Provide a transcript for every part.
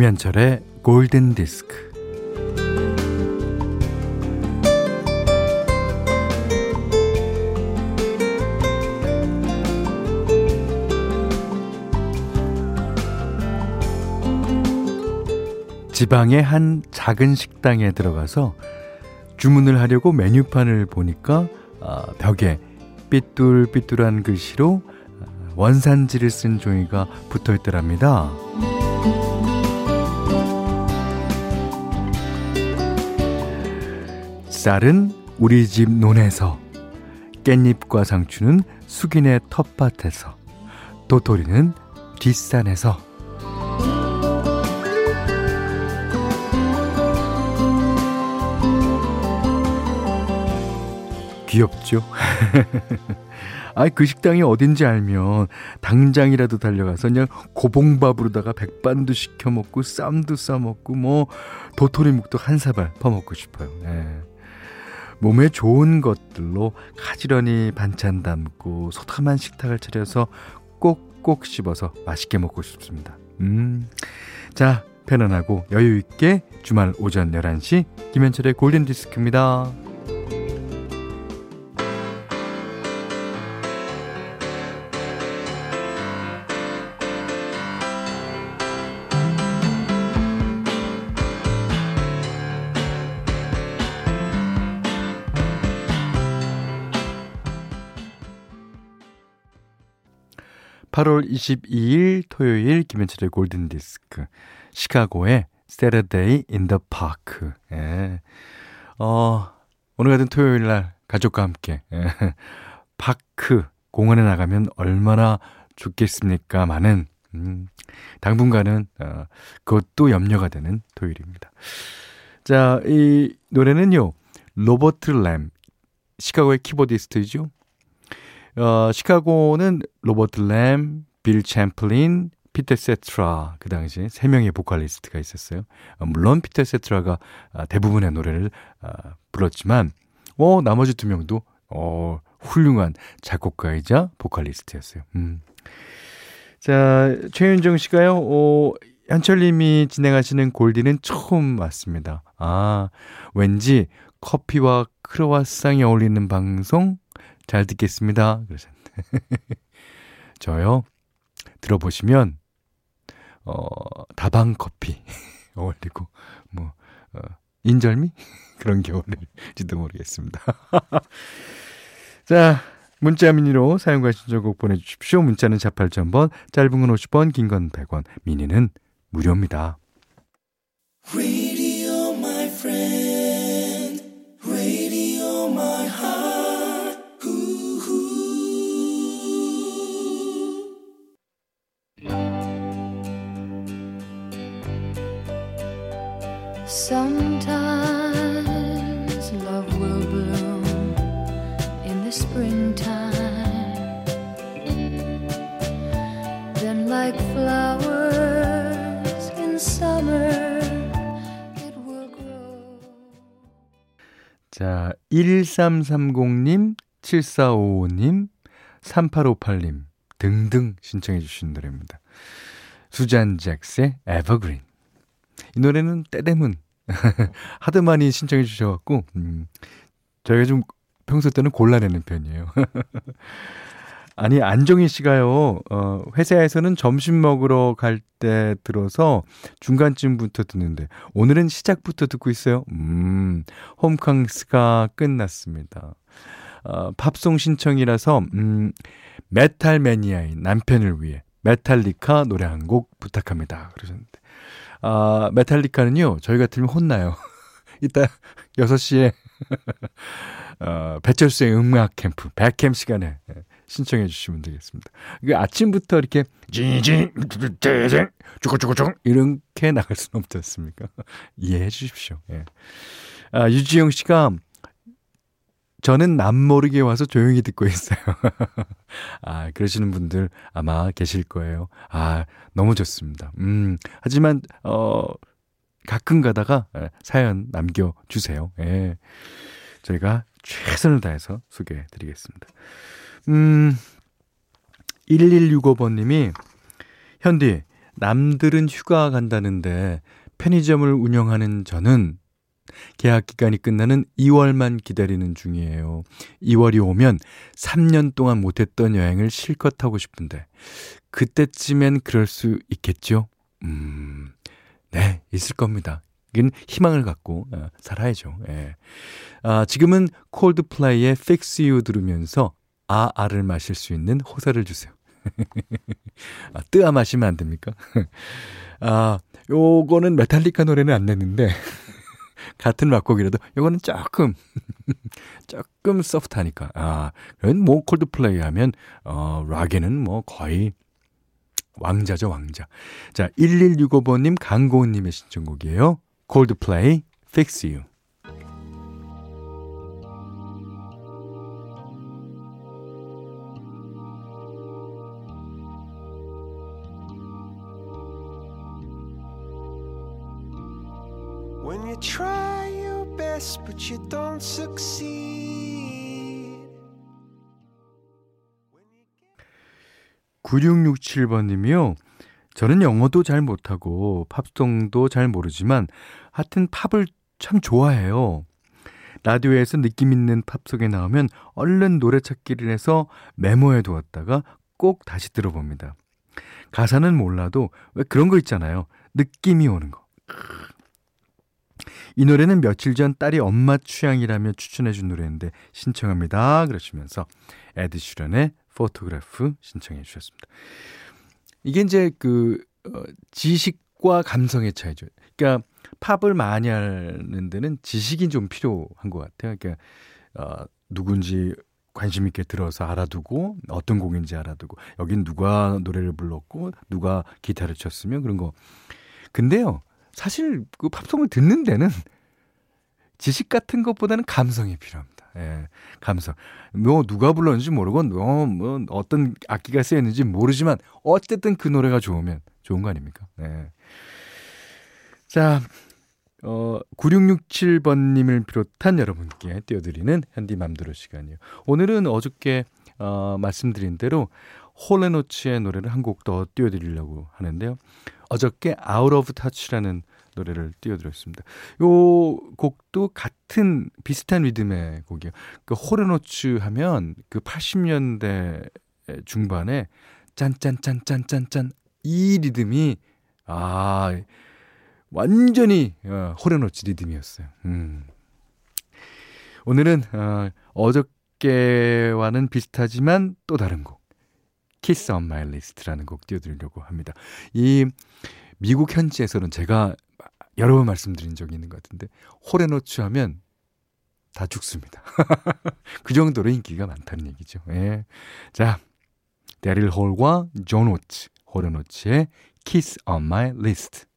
김현철의 골든 디스크. 지방의 한 작은 식당에 들어가서 주문을 하려고 메뉴판을 보니까 아, 벽에 삐뚤삐뚤한 글씨로 아, 원산지를 쓴 종이가 붙어 있더랍니다. 쌀은 우리 집 논에서 깻잎과 상추는 숙인의 텃밭에서 도토리는 뒷산에서 귀엽죠? 아이, 그 식당이 어딘지 알면 당장이라도 달려가서 그냥 고봉밥으로다가 백반도 시켜 먹고 쌈도 싸 먹고 뭐 도토리묵도 한 사발 퍼먹고 싶어요. 예. 몸에 좋은 것들로 가지런히 반찬 담고 소담한 식탁을 차려서 꼭꼭 씹어서 맛있게 먹고 싶습니다. 음. 자, 편안하고 여유 있게 주말 오전 11시 김현철의 골든 디스크입니다. 8월 22일 토요일 김현철의 골든 디스크 시카고의 Saturday in the Park. 예. 어, 오늘 같은 토요일 날 가족과 함께 예. park 공원에 나가면 얼마나 좋겠습니까? 많은 음, 당분간은 어, 그것도 염려가 되는 토요일입니다. 자, 이 노래는요. 로버트 램 시카고의 keyboardist죠. 어, 시카고는 로버트 램, 빌 챔플린, 피터 세트라 그 당시에 세 명의 보컬리스트가 있었어요. 어, 물론 피터 세트라가 아, 대부분의 노래를 아, 불렀지만 어 나머지 두 명도 어 훌륭한 작곡가이자 보컬리스트였어요. 음. 자, 최윤정 씨가요. 어 현철 님이 진행하시는 골디는 처음 왔습니다. 아, 왠지 커피와 크로와상이 어울리는 방송 잘 듣겠습니다. 그러셨는데. 저요, 들어보시면, 어, 다방 커피 어울리고, 뭐, 어, 인절미? 그런 게 어울릴지도 모르겠습니다. 자, 문자 미니로 사용과 신청곡 보내주십시오. 문자는 48,000번, 짧은 건 50원, 긴 건 100원, 미니는 무료입니다. Sometimes love will bloom in the springtime. Then, like flowers in summer, it will grow. 자, 1330님, 7455님, 3858님 등등 신청해 주신 노래입니다. 수잔 잭스의 에버그린. 이 노래는 하도 많이 신청해 주셔갖고, 음, 저희가 좀 평소 때는 골라내는 편이에요. 아니, 안정희 씨가요, 어, 회사에서는 점심 먹으러 갈 때 들어서 중간쯤부터 듣는데, 오늘은 시작부터 듣고 있어요. 음, 홈캉스가 끝났습니다. 어, 팝송 신청이라서, 음, 메탈 매니아인 남편을 위해 메탈리카 노래 한 곡 부탁합니다. 그러셨는데. 아, 메탈리카는요, 저희가 들으면 혼나요. 이따 6시에, 어, 배철수의 음악 캠프, 백캠 시간에 신청해 주시면 되겠습니다. 그 아침부터 이렇게, 징징, 징징, 쭈꾸쭈꾸쭈, 이렇게 나갈 수는 없지 않습니까? 이해해 주십시오. 예. 아, 유지영 씨가 저는 남모르게 와서 조용히 듣고 있어요. 아, 그러시는 분들 아마 계실 거예요. 아, 너무 좋습니다. 음, 하지만, 어, 가끔 가다가 예, 사연 남겨주세요. 예. 저희가 최선을 다해서 소개해 드리겠습니다. 음, 1165번님이, 현디, 남들은 휴가 간다는데 편의점을 운영하는 저는 계약 기간이 끝나는 2월만 기다리는 중이에요. 2월이 오면 3년 동안 못했던 여행을 실컷 하고 싶은데 그때쯤엔 그럴 수 있겠죠? 음, 네, 있을 겁니다. 이건 희망을 갖고 어, 살아야죠. 예. 아, 지금은 콜드플레이의 Fix You 들으면서 아, 아를 마실 수 있는 호사를 주세요. 아, 뜨아 마시면 안 됩니까? 아, 요거는 메탈리카 노래는 안 냈는데 같은 락곡이라도 요거는 조금 조금 소프트하니까 아, 그건 뭐 콜드플레이 하면 어, 락에는 뭐 거의 왕자죠, 왕자. 자, 1165번님 강고은님의 신청곡이에요. 콜드플레이, Fix You. When you try your best but you don't succeed. 9667번 님이요. 저는 영어도 잘 못하고 팝송도 잘 모르지만 하여튼 팝을 참 좋아해요. 라디오에서 느낌 있는 팝송이 나오면 얼른 노래 찾기를 해서 메모해 두었다가 꼭 다시 들어봅니다. 가사는 몰라도 왜 그런 거 있잖아요. 느낌이 오는 거. 이 노래는 며칠 전 딸이 엄마 취향이라며 추천해 준 노래인데 신청합니다. 그러시면서 에드 시런의 Photograph 신청해 주셨습니다. 이게 이제 그 어, 지식과 감성의 차이죠. 그러니까 팝을 많이 아는 데는 지식이 좀 필요한 것 같아요. 그러니까 어, 누군지 관심 있게 들어서 알아두고 어떤 곡인지 알아두고 여긴 누가 노래를 불렀고 누가 기타를 쳤으면 그런 거. 근데요. 사실 그 팝송을 듣는 데는 지식 같은 것보다는 감성이 필요합니다. 예, 감성. 뭐 누가 불렀는지 모르고 뭐, 뭐 어떤 악기가 쓰였는지 모르지만 어쨌든 그 노래가 좋으면 좋은 거 아닙니까? 예. 자, 어, 9667번님을 비롯한 여러분께 띄워드리는 현디맘대로 시간이에요. 오늘은 어저께 어, 말씀드린 대로 홀레노츠의 노래를 한 곡 더 띄워드리려고 하는데요. 어저께 Out of Touch라는 노래를 띄워드렸습니다. 요 곡도 같은 비슷한 리듬의 곡이에요. 그 호르노츠 하면 그 80년대 중반에 짠짠짠짠짠짠 이 리듬이 아 완전히 어, 호르노츠 리듬이었어요. 음. 오늘은 어, 어저께와는 비슷하지만 또 다른 곡. Kiss on My List라는 곡 띄워드리려고 합니다. 이 미국 현지에서는 제가 여러 번 말씀드린 적이 있는 것 같은데 Hall & Oates 하면 다 죽습니다. 그 정도로 인기가 많다는 얘기죠. 예. 자, 데릴 홀과 존 오츠, Hall & Oates의 Kiss on My List.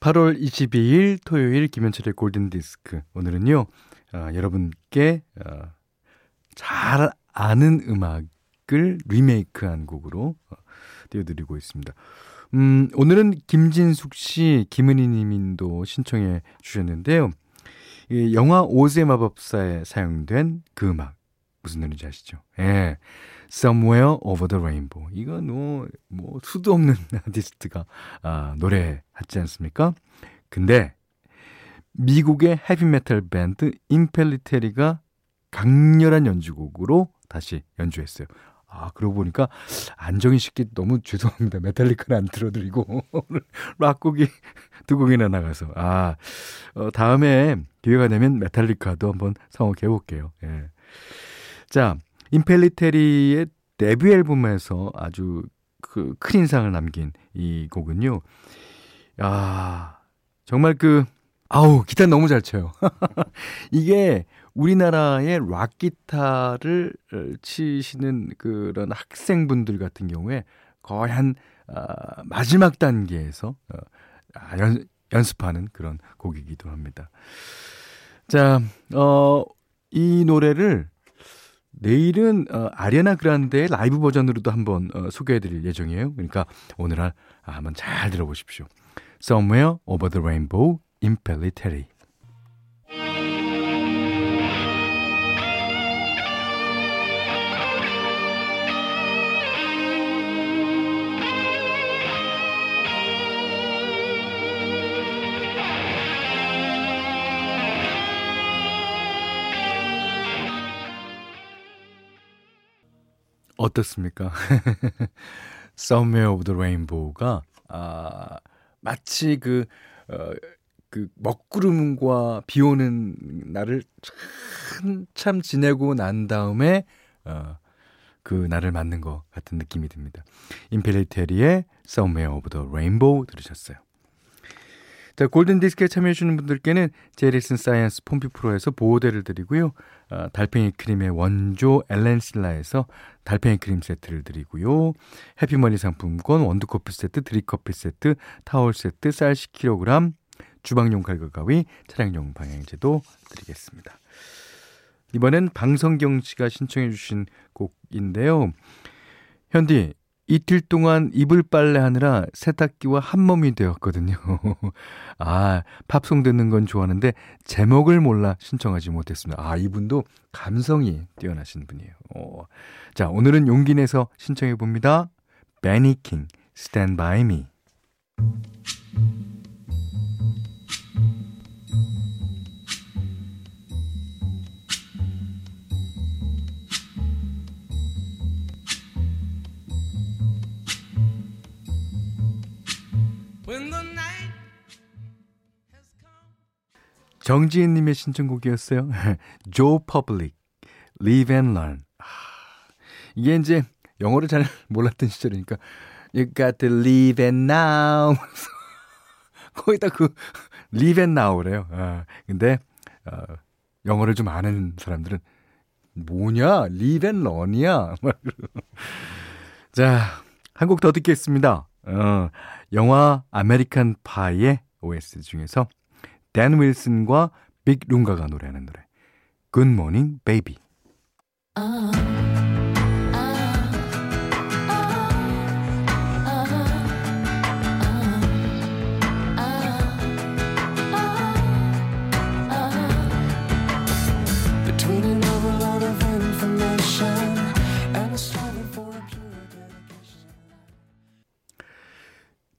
8월 22일 토요일 김현철의 골든 디스크. 오늘은요, 어, 여러분께 어, 잘 아는 음악을 리메이크한 곡으로 어, 띄워드리고 있습니다. 음, 오늘은 김진숙 씨, 김은희 님도 신청해 주셨는데요. 이 영화 오즈의 마법사에 사용된 그 음악. 무슨 노래인지 아시죠? 예. Somewhere Over the Rainbow. 이건 뭐, 뭐, 수도 없는 아티스트가, 아, 노래하지 않습니까? 근데, 미국의 헤비메탈 밴드 임펠리테리가 강렬한 연주곡으로 다시 연주했어요. 아, 그러고 보니까 안정희 씨께 너무 죄송합니다. 메탈리카는 안 틀어드리고 오늘 락곡이 두 곡이나 나가서 아 어, 다음에 기회가 되면 메탈리카도 한번 성곡해 볼게요. 예. 자, 임펠리테리의 데뷔 앨범에서 아주 그 큰 인상을 남긴 이 곡은요. 야, 정말 그 아우, 기타 너무 잘 쳐요. 이게 우리나라의 락 기타를 치시는 그런 학생분들 같은 경우에 거의 한 어, 마지막 단계에서 어, 연, 연습하는 그런 곡이기도 합니다. 자, 어, 이 노래를 내일은 어, 아리아나 그란데의 라이브 버전으로도 한번 어, 소개해드릴 예정이에요. 그러니까 오늘 아, 한번 잘 들어보십시오. Somewhere Over the Rainbow, Impellitteri. 어떻습니까? Somewhere Over the Rainbow가 아, 마치 그, 어, 그 먹구름과 비 오는 날을 한참 지내고 난 다음에 어, 그 날을 맞는 것 같은 느낌이 듭니다. 임페리테리의 Somewhere Over the Rainbow 들으셨어요. 자, 골든디스크에 참여해주시는 분들께는 제리슨 사이언스 폼피 프로에서 보호대를 드리고요. 어, 달팽이 크림의 원조 엘렌실라에서 달팽이 크림 세트를 드리고요. 해피머니 상품권, 원두커피 세트, 드립커피 세트, 타월 세트, 쌀 10kg, 주방용 칼과 가위, 차량용 방향제도 드리겠습니다. 이번엔 방성경 씨가 신청해 주신 곡인데요. 현디, 이틀 동안 이불 빨래하느라 세탁기와 한 몸이 되었거든요. 아, 팝송 듣는 건 좋아하는데 제목을 몰라 신청하지 못했습니다. 아, 이분도 감성이 뛰어나신 분이에요. 어. 자, 오늘은 용기 내서 신청해 봅니다. 베니킹, Stand By Me. 정지은님의 신청곡이었어요. 조 퍼블릭, Live and Learn. 아, 이게 이제 영어를 잘 몰랐던 시절이니까 You got to live and now. 거기다 그 live and now래요. 아, 근데 어, 영어를 좀 아는 사람들은 뭐냐, live and learn이야. 자, 한 곡 더 듣겠습니다. 어, 영화 아메리칸 파이의 OS 중에서 댄 윌슨과 빅 룽가가 노래하는 노래 Good Morning Baby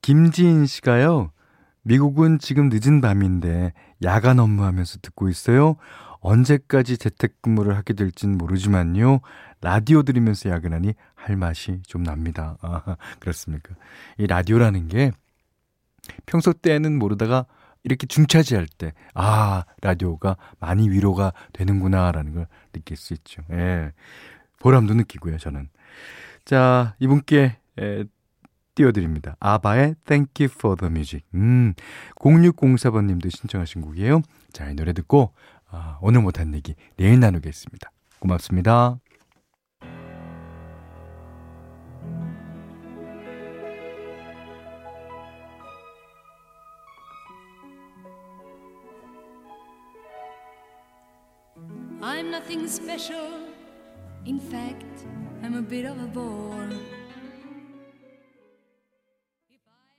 김지인 씨가요. 미국은 지금 늦은 밤인데 야간 업무하면서 듣고 있어요. 언제까지 재택근무를 하게 될진 모르지만요. 라디오 들으면서 야근하니 할 맛이 좀 납니다. 아, 그렇습니까? 이 라디오라는 게 평소 때는 모르다가 이렇게 중차지할 때, 아, 라디오가 많이 위로가 되는구나라는 걸 느낄 수 있죠. 예. 보람도 느끼고요, 저는. 자, 이분께 에, 띄워드립니다. 아바의 Thank You for the Music. 음, 0604번님도 신청하신 곡이에요. 자, 이 노래 듣고 아, 오늘 못한 얘기 내일 나누겠습니다. 고맙습니다. I'm nothing special. In fact, I'm a bit of a bore.